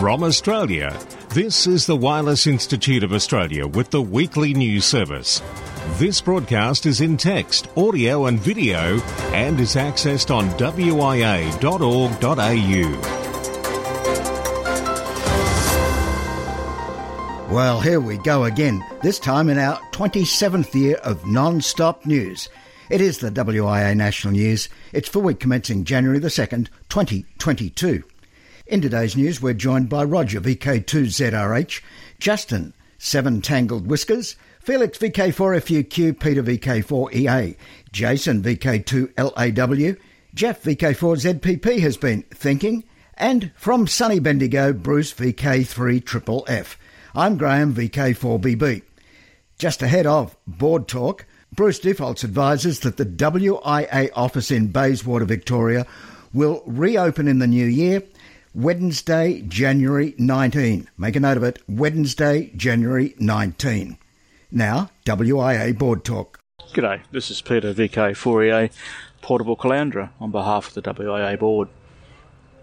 From Australia, this is the Wireless Institute of Australia with the weekly news service. This broadcast is in text, audio, and video and is accessed on wia.org.au. Well, here we go again, this time in our 27th year of non stop news. It is the WIA National News. It's for week commencing January the 2nd, 2022. In today's news, we're joined by Roger, VK2ZRH, Justin, 7 Tangled Whiskers, Felix, VK4FUQ, Peter, VK4EA, Jason, VK2LAW, Jeff, VK4ZPP has been thinking, and from sunny Bendigo, Bruce, VK3FFF. I'm Graham, VK4BB. Just ahead of Board Talk, Bruce Defaults advises that the WIA office in Bayswater, Victoria will reopen in the new year, Wednesday, January 19. Make a note of it, Wednesday, January 19. Now, WIA Board Talk. G'day, this is Peter VK4EA, Portable Caloundra, on behalf of the WIA Board.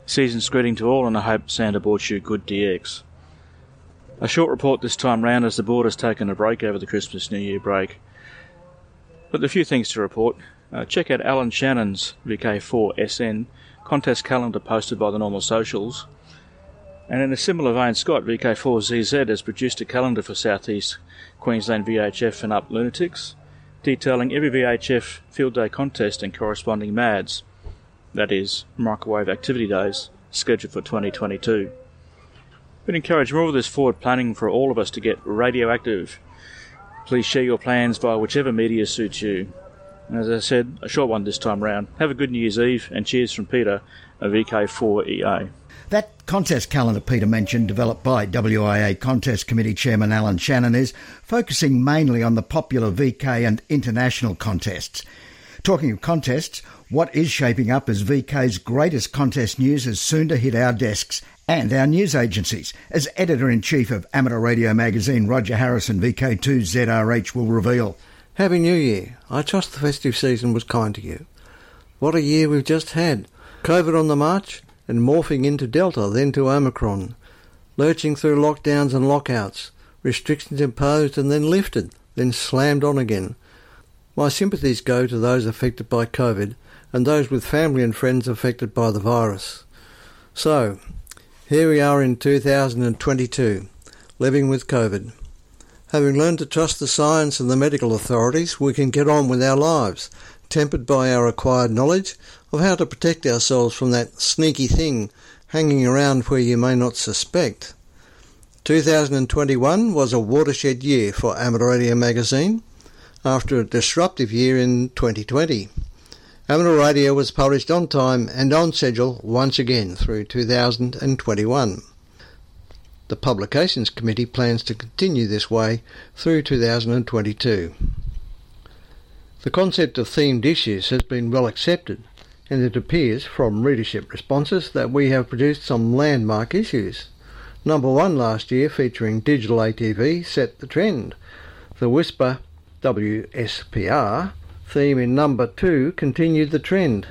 Season's greeting to all, and I hope Santa bought you good DX. A short report this time round as the board has taken a break over the Christmas New Year break. But a few things to report. Uh, check out Alan Shannon's VK4SN contest calendar posted by the Normal Socials. And in a similar vein, Scott VK4ZZ has produced a calendar for Southeast Queensland VHF and Up Lunatics, detailing every VHF field day contest and corresponding MADs, that is, microwave activity days, scheduled for 2022. We'd encourage more of this forward planning for all of us to get radioactive Please share your plans via whichever media suits you. And as I said, a short one this time round. Have a good New Year's Eve and cheers from Peter of VK4EA. That contest calendar Peter mentioned, developed by WIA Contest Committee Chairman Alan Shannon, is focusing mainly on the popular VK and international contests. Talking of contests, what is shaping up as VK's greatest contest news is soon to hit our desks and our news agencies. As editor in chief of Amateur Radio magazine, Roger Harrison, VK2ZRH, will reveal. Happy New Year. I trust the festive season was kind to you. What a year we've just had. COVID on the march and morphing into Delta, then to Omicron. Lurching through lockdowns and lockouts. Restrictions imposed and then lifted, then slammed on again. My sympathies go to those affected by COVID and those with family and friends affected by the virus. So, here we are in 2022, living with COVID. Having learned to trust the science and the medical authorities, we can get on with our lives, tempered by our acquired knowledge of how to protect ourselves from that sneaky thing hanging around where you may not suspect. 2021 was a watershed year for Amateur Radio magazine after a disruptive year in 2020. Amateur Radio was published on time and on schedule once again through 2021. The Publications Committee plans to continue this way through 2022. The concept of themed issues has been well accepted, and it appears from readership responses that we have produced some landmark issues. Number one last year, featuring digital ATV, set the trend. The Whisper WSPR theme in number two continued the trend.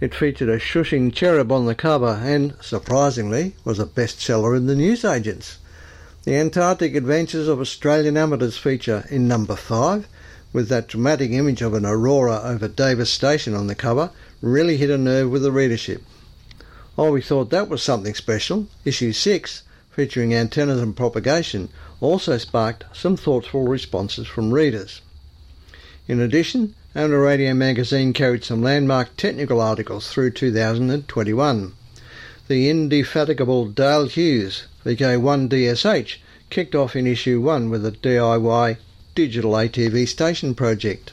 It featured a shushing cherub on the cover and, surprisingly, was a bestseller in the newsagents. The Antarctic Adventures of Australian Amateurs feature in number five, with that dramatic image of an aurora over Davis Station on the cover, really hit a nerve with the readership. Oh, we thought that was something special. Issue 6, featuring antennas and propagation, also sparked some thoughtful responses from readers. In addition, Amateur Radio magazine carried some landmark technical articles through 2021. The indefatigable Dale Hughes, VK1DSH, kicked off in issue 1 with a DIY digital ATV station project.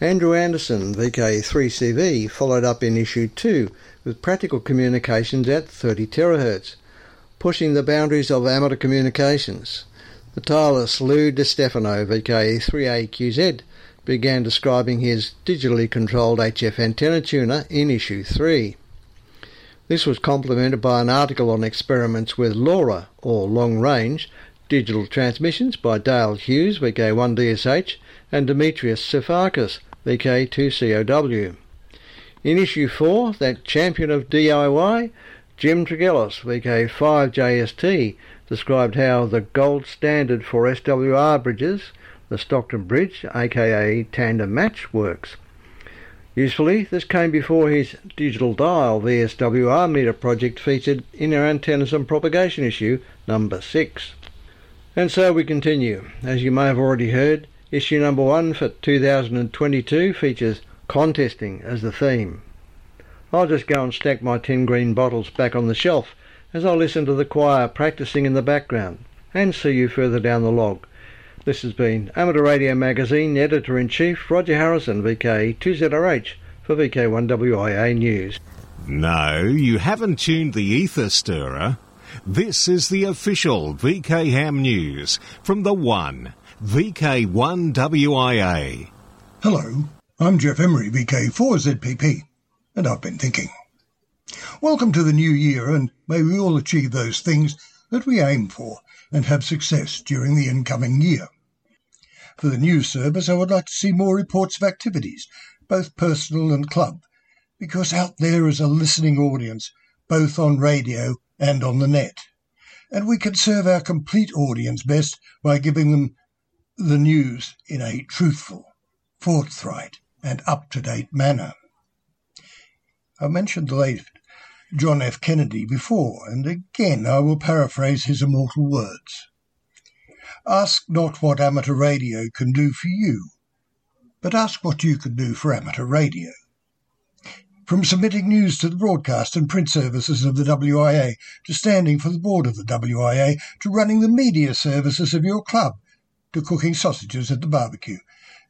Andrew Anderson, VK3CV, followed up in issue 2 with practical communications at 30 terahertz, pushing the boundaries of amateur communications. The tireless Lou DeStefano, VK3AQZ, began describing his digitally controlled HF antenna tuner in issue 3. This was complemented by an article on experiments with LoRa, or long range, digital transmissions by Dale Hughes, VK1DSH, and Demetrius Sefakis, VK2COW. In issue 4, that champion of DIY, Jim Tregellas, VK5JST, described how the gold standard for SWR bridges, the Stockton Bridge, aka tandem match, works. Usefully, this came before his digital dial VSWR meter project featured in our antennas and propagation issue number 6. And so we continue. As you may have already heard, issue number 1 for 2022 features contesting as the theme. I'll just go and stack my 10 green bottles back on the shelf as I listen to the choir practicing in the background and see you further down the log. This has been Amateur Radio Magazine Editor in Chief Roger Harrison, VK2ZRH, for VK1WIA News. No, you haven't tuned the ether stirrer. This is the official VK Ham News from the One, VK1WIA. Hello, I'm Jeff Emery, VK4ZPP, and I've been thinking. Welcome to the new year, and may we all achieve those things that we aim for and have success during the incoming year. For the news service, I would like to see more reports of activities, both personal and club, because out there is a listening audience, both on radio and on the net. And we can serve our complete audience best by giving them the news in a truthful, forthright, and up to date manner. I mentioned the late John F. Kennedy before, and again I will paraphrase his immortal words. Ask not what amateur radio can do for you, but ask what you can do for amateur radio. From submitting news to the broadcast and print services of the WIA, to standing for the board of the WIA, to running the media services of your club, to cooking sausages at the barbecue,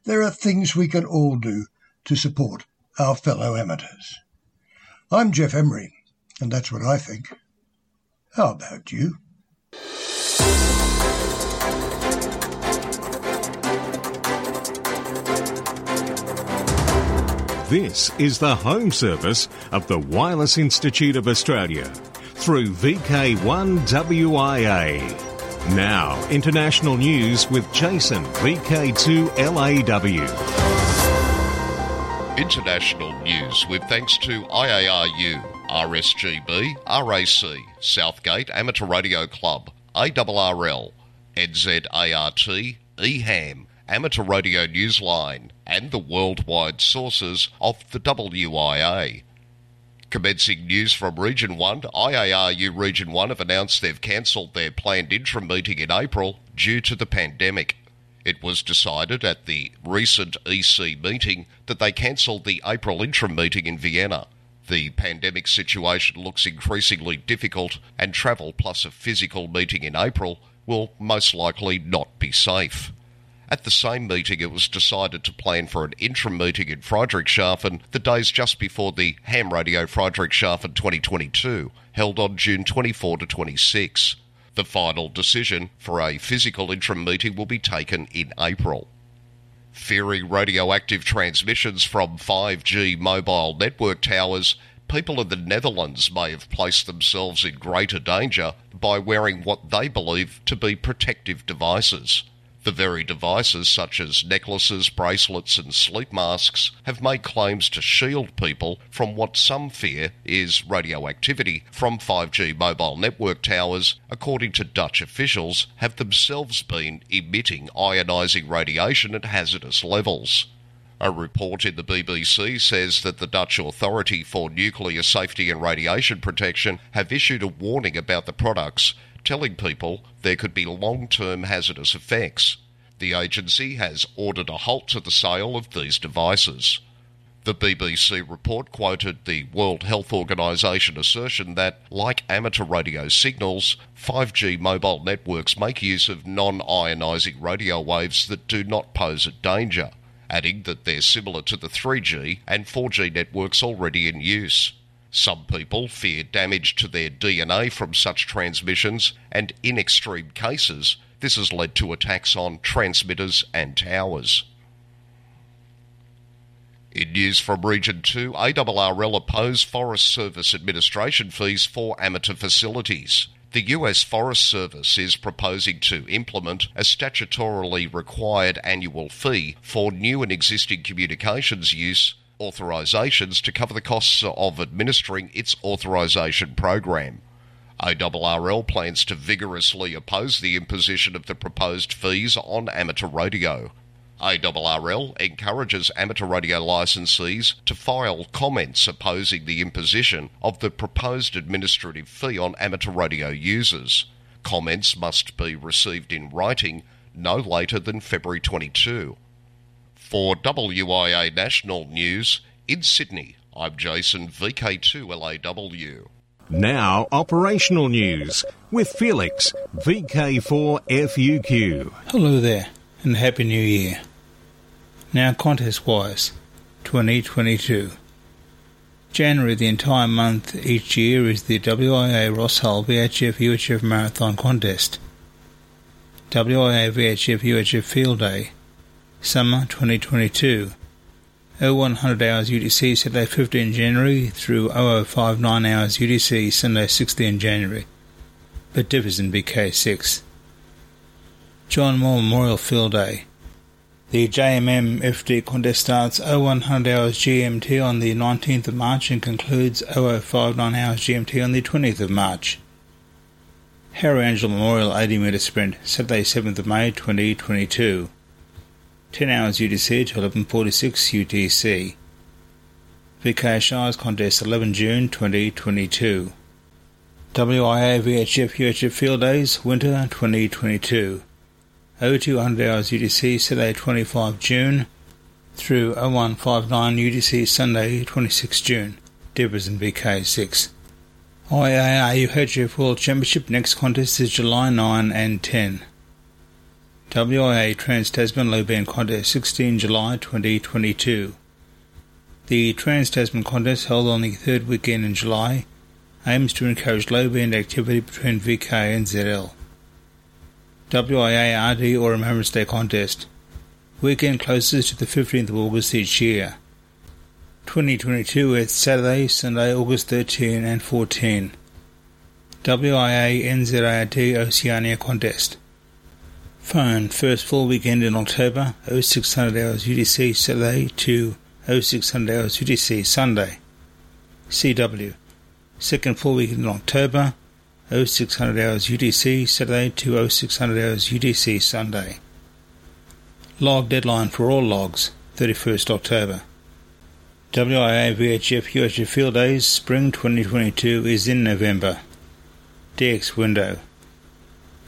there are things we can all do to support our fellow amateurs. I'm Jeff Emery, and that's what I think. How about you? This is the home service of the Wireless Institute of Australia through VK1WIA. Now, international news with Jason, VK2LAW. International news with thanks to IARU, RSGB, RAC, Southgate Amateur Radio Club, ARRL, NZART, EHAM, Amateur Radio Newsline, and the worldwide sources of the WIA. Commencing news from Region 1, IARU Region 1 have announced they've cancelled their planned interim meeting in April due to the pandemic. It was decided at the recent EC meeting that they cancelled the April interim meeting in Vienna. The pandemic situation looks increasingly difficult, and travel plus a physical meeting in April will most likely not be safe. At the same meeting, it was decided to plan for an interim meeting in Friedrichshafen the days just before the Ham Radio Friedrichshafen 2022, held on June 24 to 26. The final decision for a physical interim meeting will be taken in April. Fearing radioactive transmissions from 5G mobile network towers, people in the Netherlands may have placed themselves in greater danger by wearing what they believe to be protective devices. The very devices, such as necklaces, bracelets, and sleep masks, have made claims to shield people from what some fear is radioactivity from 5G mobile network towers, according to Dutch officials, have themselves been emitting ionising radiation at hazardous levels. A report in the BBC says that the Dutch Authority for Nuclear Safety and Radiation Protection have issued a warning about the products telling people there could be long term hazardous effects. The agency has ordered a halt to the sale of these devices. The BBC report quoted the World Health Organization assertion that, like amateur radio signals, 5G mobile networks make use of non ionising radio waves that do not pose a danger, adding that they're similar to the 3G and 4G networks already in use. Some people fear damage to their DNA from such transmissions, and in extreme cases, this has led to attacks on transmitters and towers. In news from Region 2, ARRL oppose Forest Service administration fees for amateur facilities. The US Forest Service is proposing to implement a statutorily required annual fee for new and existing communications use authorisations to cover the costs of administering its authorisation program. ARRL plans to vigorously oppose the imposition of the proposed fees on amateur radio. ARRL encourages amateur radio licensees to file comments opposing the imposition of the proposed administrative fee on amateur radio users. Comments must be received in writing no later than February 22. For WIA National News in Sydney, I'm Jason VK2LAW. Now, operational news with Felix, VK4FUQ. Hello there, and Happy New Year. Now, contest wise, 2022. January, the entire month each year, is the WIA Ross Hull VHF UHF Marathon Contest. WIA VHF UHF Field Day, Summer 2022. 0100 hours UTC Saturday 15 January through 0059 hours UTC Sunday 16 January, but differs in VK6. John Moore Memorial Field Day. The JMM FD contest starts 0100 hours GMT on the 19th of March and concludes 0059 hours GMT on the 20th of March. Harry Angel Memorial 80 metre sprint, Saturday 7th of May 2022. 10 hours UTC to 11.46 UTC. VK Shires Contest 11 June 2022. WIA VHF UHF Field Days Winter 2022. 0200 hours UTC Saturday 25 June through 0159 UTC Sunday 26 June. Debras and VK6. IARU HF World Championship next contest is July 9 and 10. WIA Trans Tasman Low Band Contest 16 July 2022. The Trans Tasman Contest held on the third weekend in July aims to encourage low band activity between VK and ZL. WIA RD or Remembrance Day Contest weekend closest to the 15th of August each year. 2022 is Saturday, Sunday, August 13 and 14. WIA NZARD Oceania Contest Phone first full weekend in October, 0600 hours UTC Saturday to 0600 hours UTC Sunday. CW second full weekend in October, 0600 hours UTC Saturday to 0600 hours UTC Sunday. Log deadline for all logs, 31st October. WIA VHF UHF Field Days Spring 2022 is in November. DX window.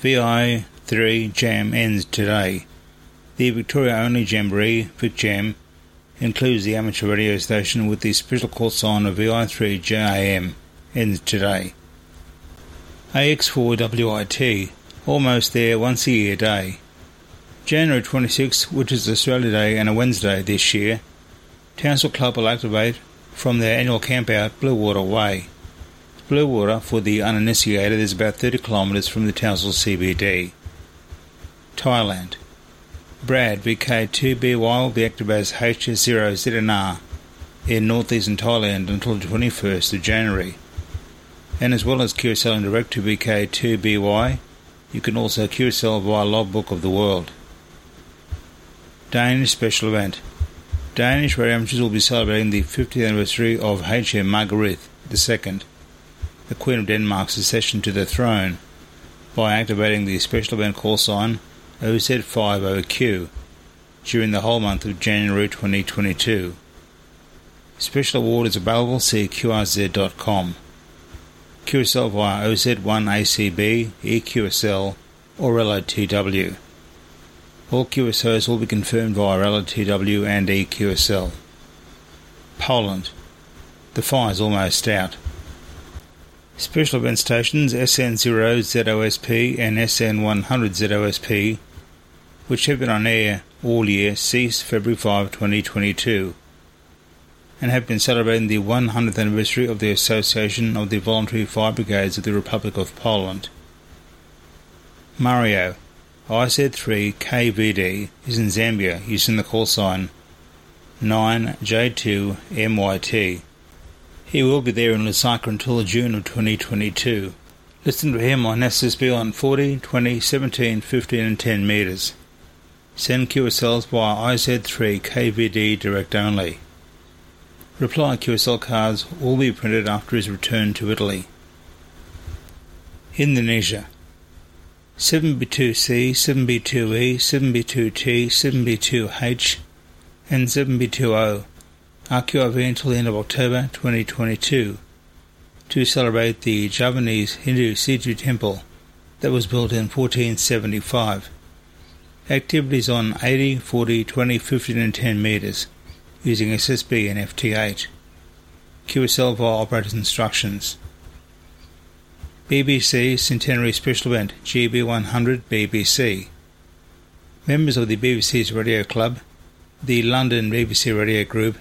VI 3 Jam ends today. The Victoria only Jamboree, VicJam, includes the amateur radio station with the special call sign of VI3 JAM, ends today. AX4WIT, almost there once a year day. January 26, which is Australia Day and a Wednesday this year, Townsville Club will activate from their annual campout Blue Water Way. Blue Water, for the uninitiated, is about 30 kilometres from the Townsville CBD. Thailand. Brad VK2BY will be active as HS0ZNR in northeastern Thailand until the 21st of January. And as well as QSL and direct to VK2BY, you can also QSL via Logbook of the World. Danish special event. Danish radio amateurs will be celebrating the 50th anniversary of HM Margrethe II, the Queen of Denmark's accession to the throne, by activating the special event call sign OZ50Q during the whole month of January 2022. Special award is available see QRZ.com. QSL via OZ1ACB, EQSL, or LOTW. All QSOs will be confirmed via LOTW and EQSL. Poland. The fire is almost out. Special event stations SN0 ZOSP and SN100 ZOSP which have been on air all year since February 5, 2022, and have been celebrating the 100th anniversary of the Association of the Voluntary Fire Brigades of the Republic of Poland. Mario, IZ3KVD, is in Zambia using the call sign 9J2MYT. He will be there in Lusaka until June of 2022. Listen to him on SSB on 40, 20, 17, 15 and 10 metres. Send QSLs via IZ3 KVD direct only. Reply QSL cards will be printed after his return to Italy. Indonesia 7B2C, 7B2E, 7B2T, 7B2H, and 7B2O are QRV until the end of October 2022 to celebrate the Javanese Hindu Situ temple that was built in 1475. Activities on 80, 40, 20, 15 and 10 metres using SSB and FT8. QSL via operator's instructions. BBC Centenary Special Event GB100 BBC. Members of the BBC's Radio Club, the London BBC Radio Group,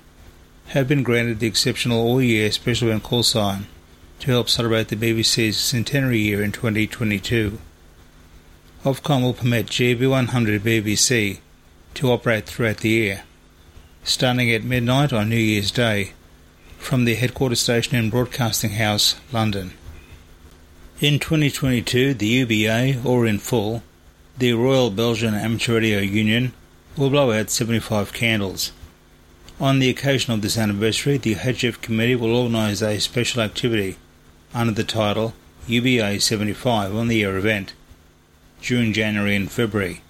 have been granted the exceptional all year special event call sign to help celebrate the BBC's centenary year in 2022. Ofcom will permit GB100 BBC to operate throughout the year, starting at midnight on New Year's Day from the headquarters station in Broadcasting House, London. In 2022, the UBA, or in full, the Royal Belgian Amateur Radio Union, will blow out 75 candles. On the occasion of this anniversary, the HF Committee will organise a special activity under the title UBA 75 on the year event during January and February.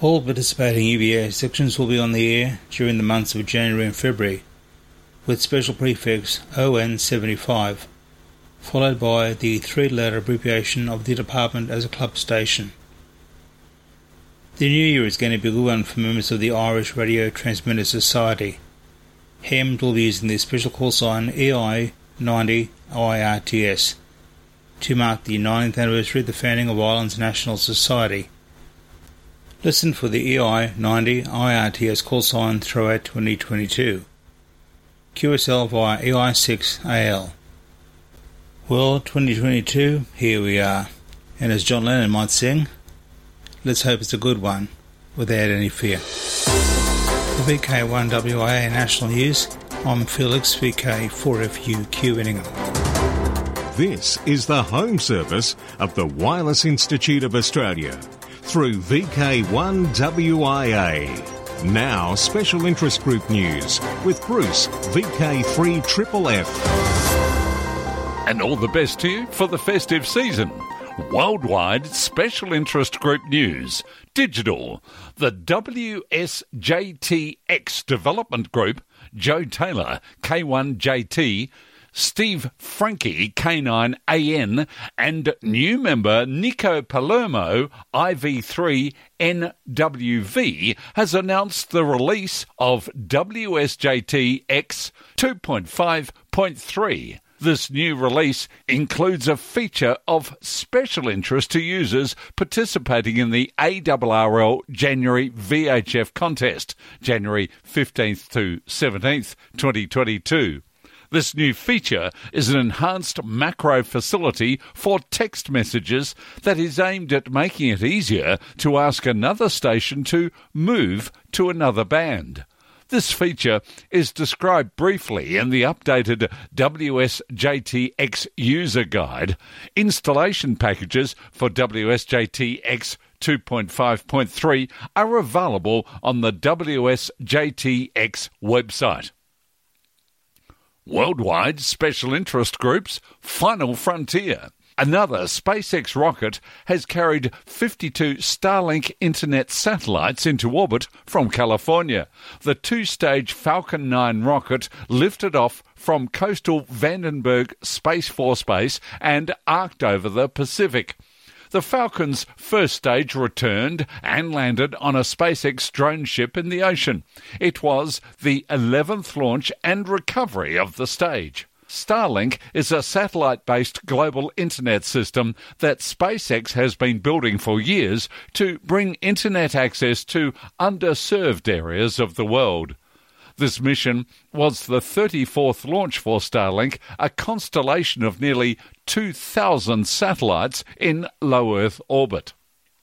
All participating UBA sections will be on the air during the months of January and February, with special prefix ON75 followed by the three-letter abbreviation of the department as a club station. The new year is going to be a good one for members of the Irish Radio Transmitter Society. HEMD will be using the special call sign EI90 IRTS to mark the 90th anniversary of the founding of Ireland's National Society. Listen for the EI90 IRTS call sign throughout 2022. QSL via EI6AL. Well, 2022, here we are. And as John Lennon might sing, let's hope it's a good one, without any fear. For VK1WIA National News, I'm Felix VK4FUQ Inningham. This is the home service of the Wireless Institute of Australia through VK1WIA. Now, special interest group news with Bruce, VK3FFF and all the best to you for the festive season. Worldwide Special Interest Group News. Digital. The WSJTX Development Group, Joe Taylor, K1JT, Steve Franke, K9AN, and new member Nico Palermo, IV3NWV, has announced the release of WSJTX 2.5.3. This new release includes a feature of special interest to users participating in the ARRL January VHF contest, January 15th to 17th, 2022. This new feature is an enhanced macro facility for text messages that is aimed at making it easier to ask another station to move to another band. This feature is described briefly in the updated WSJTX user guide. Installation packages for WSJTX 2.5.3 are available on the WSJTX website. Worldwide Special Interest Groups Final Frontier. Another SpaceX rocket has carried 52 Starlink internet satellites into orbit from California. The two stage Falcon 9 rocket lifted off from coastal Vandenberg Space Force Base and arced over the Pacific. The Falcon's first stage returned and landed on a SpaceX drone ship in the ocean. It was the 11th launch and recovery of the stage. Starlink is a satellite based global internet system that SpaceX has been building for years to bring internet access to underserved areas of the world. This mission was the 34th launch for Starlink, a constellation of nearly 2,000 satellites in low Earth orbit.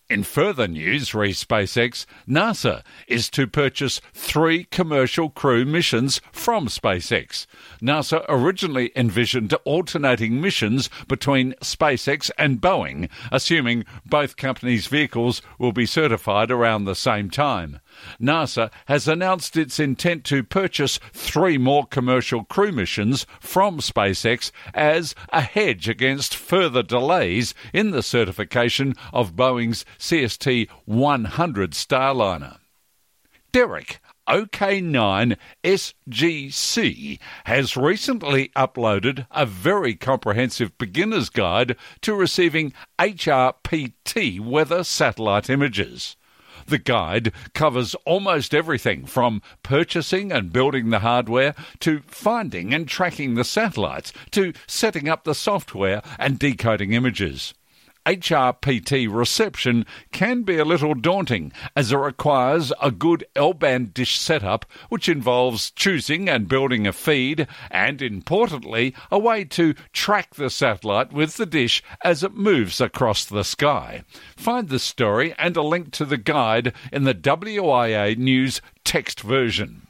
In further news re SpaceX, NASA is to purchase three commercial crew missions from SpaceX. NASA originally envisioned alternating missions between SpaceX and Boeing, assuming both companies' vehicles will be certified around the same time. NASA has announced its intent to purchase three more commercial crew missions from SpaceX as a hedge against further delays in the certification of Boeing's CST 100 Starliner. Derek OK9 SGC has recently uploaded a very comprehensive beginner's guide to receiving HRPT weather satellite images. The guide covers almost everything from purchasing and building the hardware to finding and tracking the satellites to setting up the software and decoding images. HRPT reception can be a little daunting as it requires a good L-band dish setup which involves choosing and building a feed and importantly a way to track the satellite with the dish as it moves across the sky. Find the story and a link to the guide in the WIA News text version.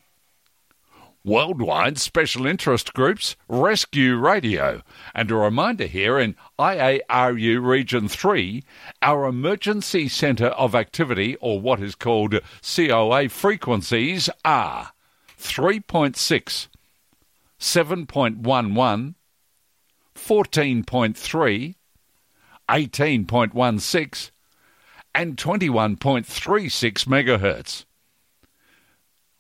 Worldwide Special Interest Groups Rescue Radio. And a reminder here in IARU Region 3, our Emergency Centre of Activity, or what is called COA frequencies, are 3.6, 7.11, 14.3, 18.16, and 21.36 megahertz.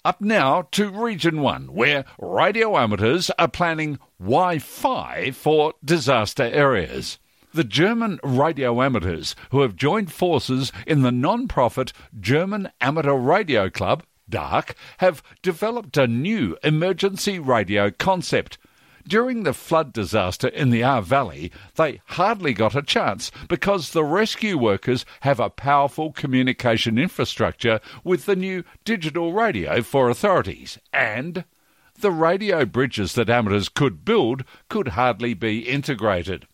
Up now to Region 1, where radio amateurs are planning Wi Fi for disaster areas. The German radio amateurs who have joined forces in the non profit German Amateur Radio Club, DARC, have developed a new emergency radio concept during the flood disaster in the Ahr Valley, they hardly got a chance because the rescue workers have a powerful communication infrastructure with the new digital radio for authorities and the radio bridges that amateurs could build could hardly be integrated.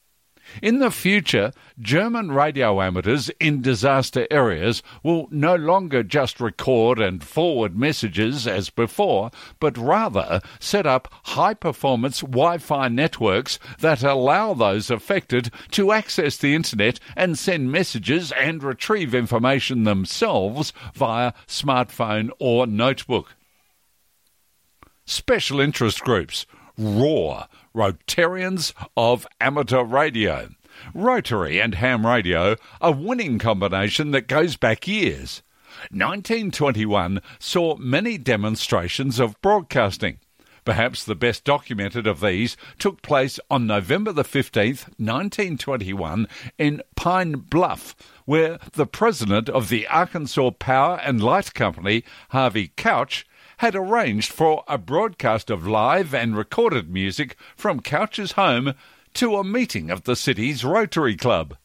In the future, German radio amateurs in disaster areas will no longer just record and forward messages as before, but rather set up high performance Wi Fi networks that allow those affected to access the internet and send messages and retrieve information themselves via smartphone or notebook. Special interest groups, ROAR Rotarians of Amateur Radio. Rotary and ham radio, a winning combination that goes back years. 1921 saw many demonstrations of broadcasting. Perhaps the best documented of these took place on November the 15th, 1921, in Pine Bluff, where the president of the Arkansas Power and Light Company, Harvey Couch, had arranged for a broadcast of live and recorded music from Couch's home to a meeting of the city's Rotary Club.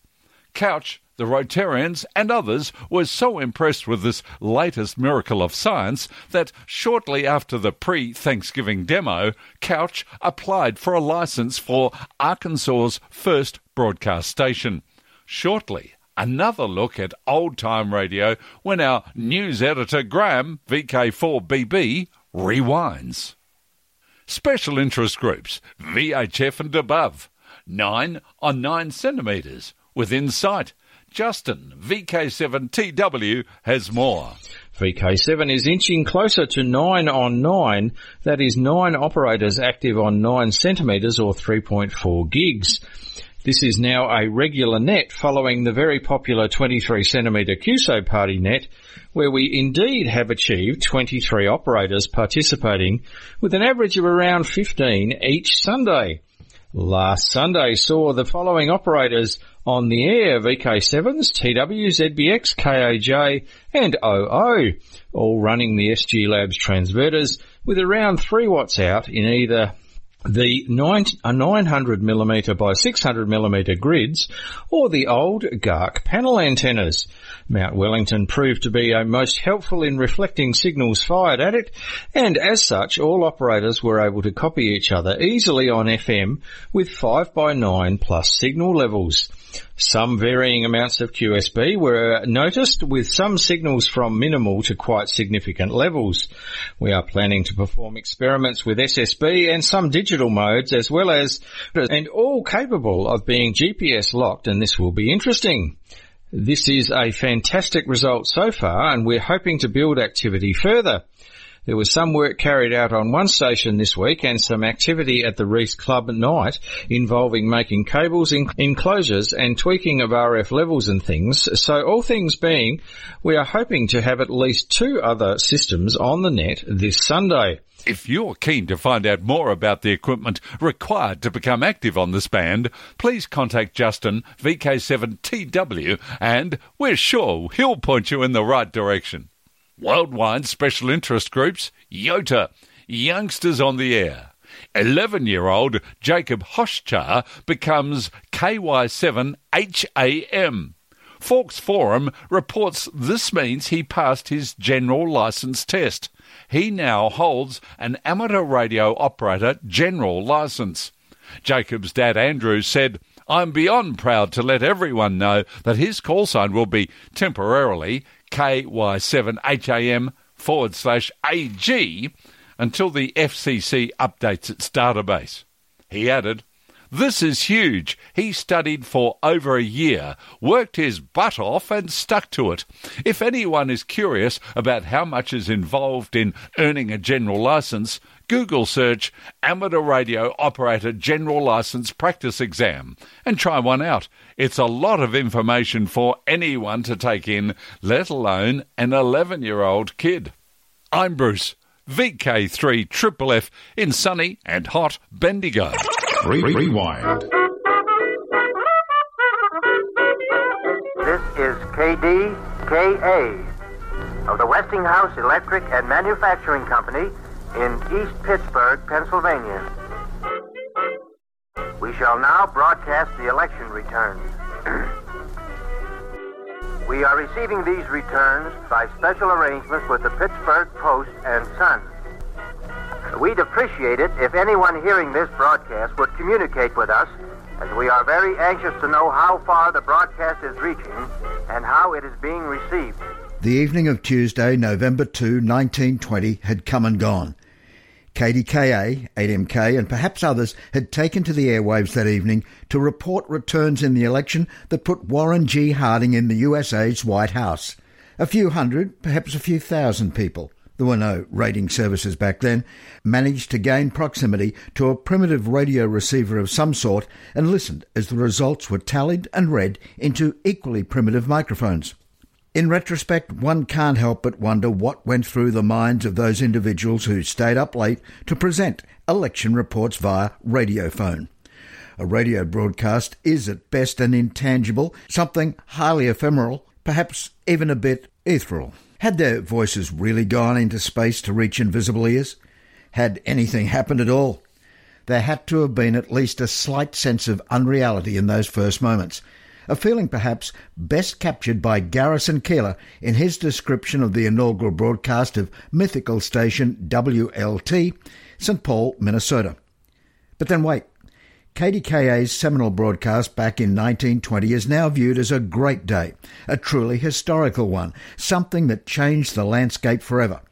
Couch, the Rotarians, and others were so impressed with this latest miracle of science that shortly after the pre Thanksgiving demo, Couch applied for a license for Arkansas's first broadcast station. Shortly another look at old time radio when our news editor Graham, VK4BB, rewinds. Special interest groups, VHF and above, 9 on 9 centimetres, within sight. Justin, VK7TW, has more. VK7 is inching closer to 9 on 9, that is 9 operators active on 9 centimetres or 3.4 gigs. This is now a regular net following the very popular 23 centimetre QSO party net, where we indeed have achieved 23 operators participating with an average of around 15 each Sunday. Last Sunday saw the following operators on the air, VK7s, TW, ZBX, KAJ and OO, all running the SG Labs transverters with around 3 watts out in either the 900 millimeter by 600 millimeter grids or the old GARC panel antennas. Mount Wellington proved to be a most helpful in reflecting signals fired at it and as such all operators were able to copy each other easily on FM with 5 by 9 plus signal levels. Some varying amounts of QSB were noticed with some signals from minimal to quite significant levels. We are planning to perform experiments with SSB and some digital modes as well as and all capable of being GPS locked and this will be interesting. This is a fantastic result so far and we're hoping to build activity further. There was some work carried out on one station this week and some activity at the REAST Club night involving making cables, enclosures and tweaking of RF levels and things. So all things being, we are hoping to have at least two other systems on the net this Sunday. If you're keen to find out more about the equipment required to become active on this band, please contact Justin, VK7TW, and we're sure he'll point you in the right direction. Worldwide Special Interest Groups, YOTA, Youngsters on the Air. 11 year old Jacob Hoschar becomes KY7HAM. Forks Forum reports this means he passed his general license test. He now holds an amateur radio operator general license. Jacob's dad Andrew said, I'm beyond proud to let everyone know that his call sign will be temporarily KY7HAM forward slash AG until the FCC updates its database. He added, this is huge. He studied for over a year, worked his butt off, and stuck to it. If anyone is curious about how much is involved in earning a general license, Google search Amateur Radio Operator General License Practice Exam and try one out. It's a lot of information for anyone to take in, let alone an 11 year old kid. I'm Bruce, VK3 Triple in sunny and hot Bendigo. Re- rewind. This is KDKA of the Westinghouse Electric and Manufacturing Company in East Pittsburgh, Pennsylvania. We shall now broadcast the election returns. we are receiving these returns by special arrangements with the Pittsburgh Post and Sun. We'd appreciate it if anyone hearing this broadcast would communicate with us, as we are very anxious to know how far the broadcast is reaching and how it is being received. The evening of Tuesday, November 2, 1920, had come and gone. KDKA, 8MK, and perhaps others had taken to the airwaves that evening to report returns in the election that put Warren G. Harding in the USA's White House. A few hundred, perhaps a few thousand people there were no rating services back then, managed to gain proximity to a primitive radio receiver of some sort and listened as the results were tallied and read into equally primitive microphones. In retrospect, one can't help but wonder what went through the minds of those individuals who stayed up late to present election reports via radiophone. A radio broadcast is at best an intangible, something highly ephemeral, perhaps even a bit ethereal. Had their voices really gone into space to reach invisible ears? Had anything happened at all? There had to have been at least a slight sense of unreality in those first moments, a feeling perhaps best captured by Garrison Keillor in his description of the inaugural broadcast of mythical station WLT, St. Paul, Minnesota. But then wait. KDKA's seminal broadcast back in 1920 is now viewed as a great day, a truly historical one, something that changed the landscape forever.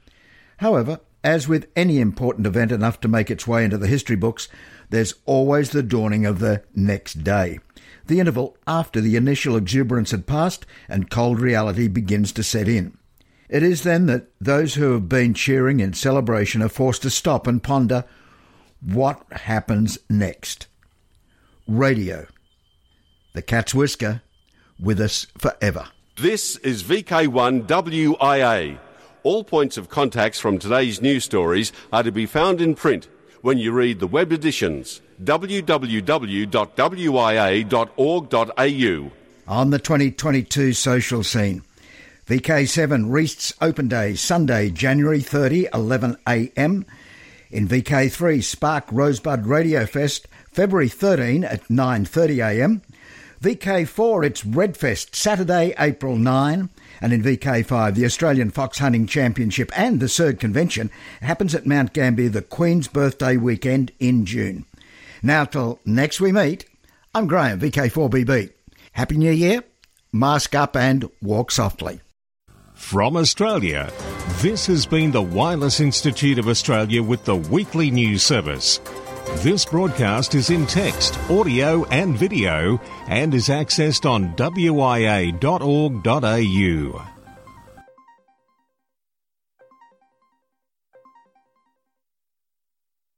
However, as with any important event enough to make its way into the history books, there's always the dawning of the next day the interval after the initial exuberance had passed and cold reality begins to set in. It is then that those who have been cheering in celebration are forced to stop and ponder what happens next. Radio. The cat's whisker, with us forever. This is VK1WIA. All points of contacts from today's news stories are to be found in print when you read the web editions www.wia.org.au. On the 2022 social scene, VK7 REAST's Open Day, Sunday, January 30, 11am. In VK3, SPARC Rosebud Radio Fest, February 13 at 9.30am. VK4, it's Redfest, Saturday, April 9. And in VK5, the Australian Fox Hunting Championship and the SERG Convention happens at Mount Gambier the Queen's Birthday weekend in June. Now till next we meet, I'm Graham, VK4BB. Happy New Year, mask up and walk softly. From Australia, this has been the Wireless Institute of Australia with the weekly news service. This broadcast is in text, audio, and video and is accessed on wia.org.au.